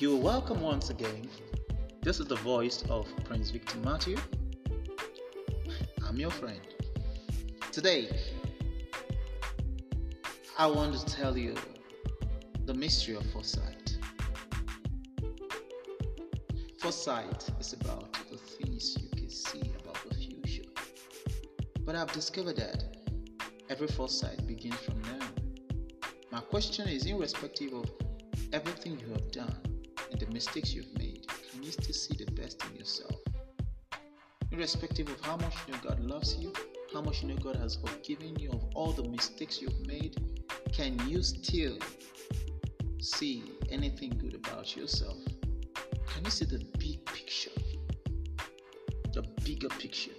You are welcome once again. This is the voice of Prince Victor Matthew. I'm your friend. Today, I want to tell you the mystery of foresight. Foresight is about the things you can see about the future. But I've discovered that every foresight begins from now. My question is irrespective of everything you have done the mistakes you've made, can you still see the best in yourself? Irrespective of how much you know God loves you, how much you know God has forgiven you of all the mistakes you've made, can you still see anything good about yourself? Can you see the big picture? The bigger picture.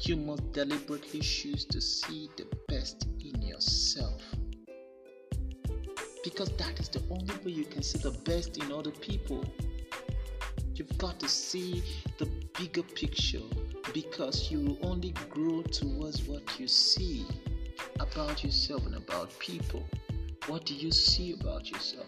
You must deliberately choose to see the best in yourself. Because that is the only way you can see the best in other people. You've got to see the bigger picture because you will only grow towards what you see about yourself and about people. What do you see about yourself?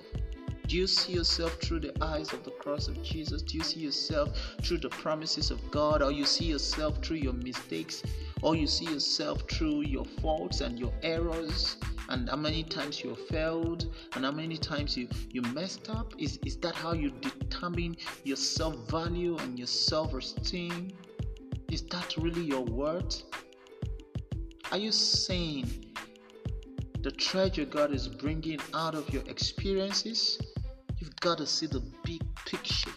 Do you see yourself through the eyes of the cross of Jesus? Do you see yourself through the promises of God? Or you see yourself through your mistakes? Or you see yourself through your faults and your errors? And how many times you failed and how many times you, you messed up? Is, is that how you determine your self value and your self esteem? Is that really your worth? Are you saying the treasure God is bringing out of your experiences? You've got to see the big picture.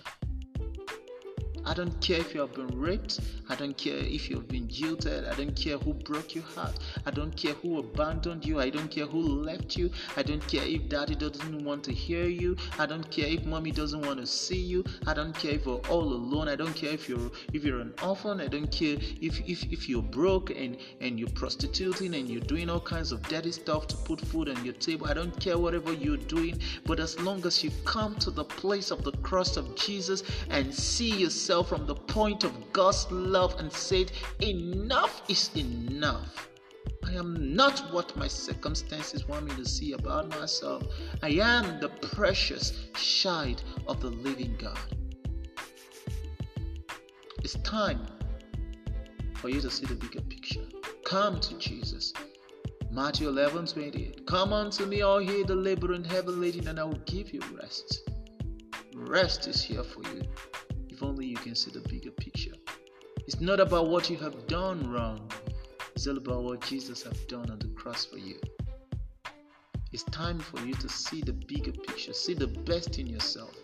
I don't care if you have been raped. I don't care if you have been jilted. I don't care who broke your heart. I don't care who abandoned you. I don't care who left you. I don't care if daddy doesn't want to hear you. I don't care if mommy doesn't want to see you. I don't care if you're all alone. I don't care if you're if you're an orphan. I don't care if if, if you're broke and and you're prostituting and you're doing all kinds of dirty stuff to put food on your table. I don't care whatever you're doing. But as long as you come to the place of the cross of Jesus and see yourself from the point of God's love and said, Enough is enough. I am not what my circumstances want me to see about myself. I am the precious child of the living God. It's time for you to see the bigger picture. Come to Jesus. Matthew 11 28. Come unto me, all ye the labor and heavy laden, and I will give you rest. Rest is here for you only you can see the bigger picture. It's not about what you have done wrong, it's all about what Jesus has done on the cross for you. It's time for you to see the bigger picture, see the best in yourself,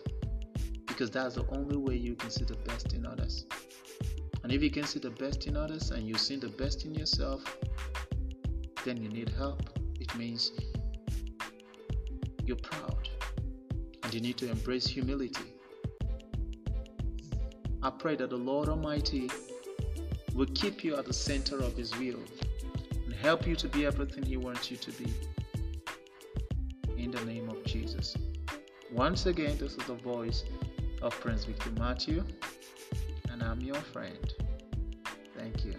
because that's the only way you can see the best in others. And if you can see the best in others and you see the best in yourself, then you need help. It means you're proud and you need to embrace humility. I pray that the Lord Almighty will keep you at the center of His will and help you to be everything He wants you to be. In the name of Jesus. Once again, this is the voice of Prince Victor Matthew, and I'm your friend. Thank you.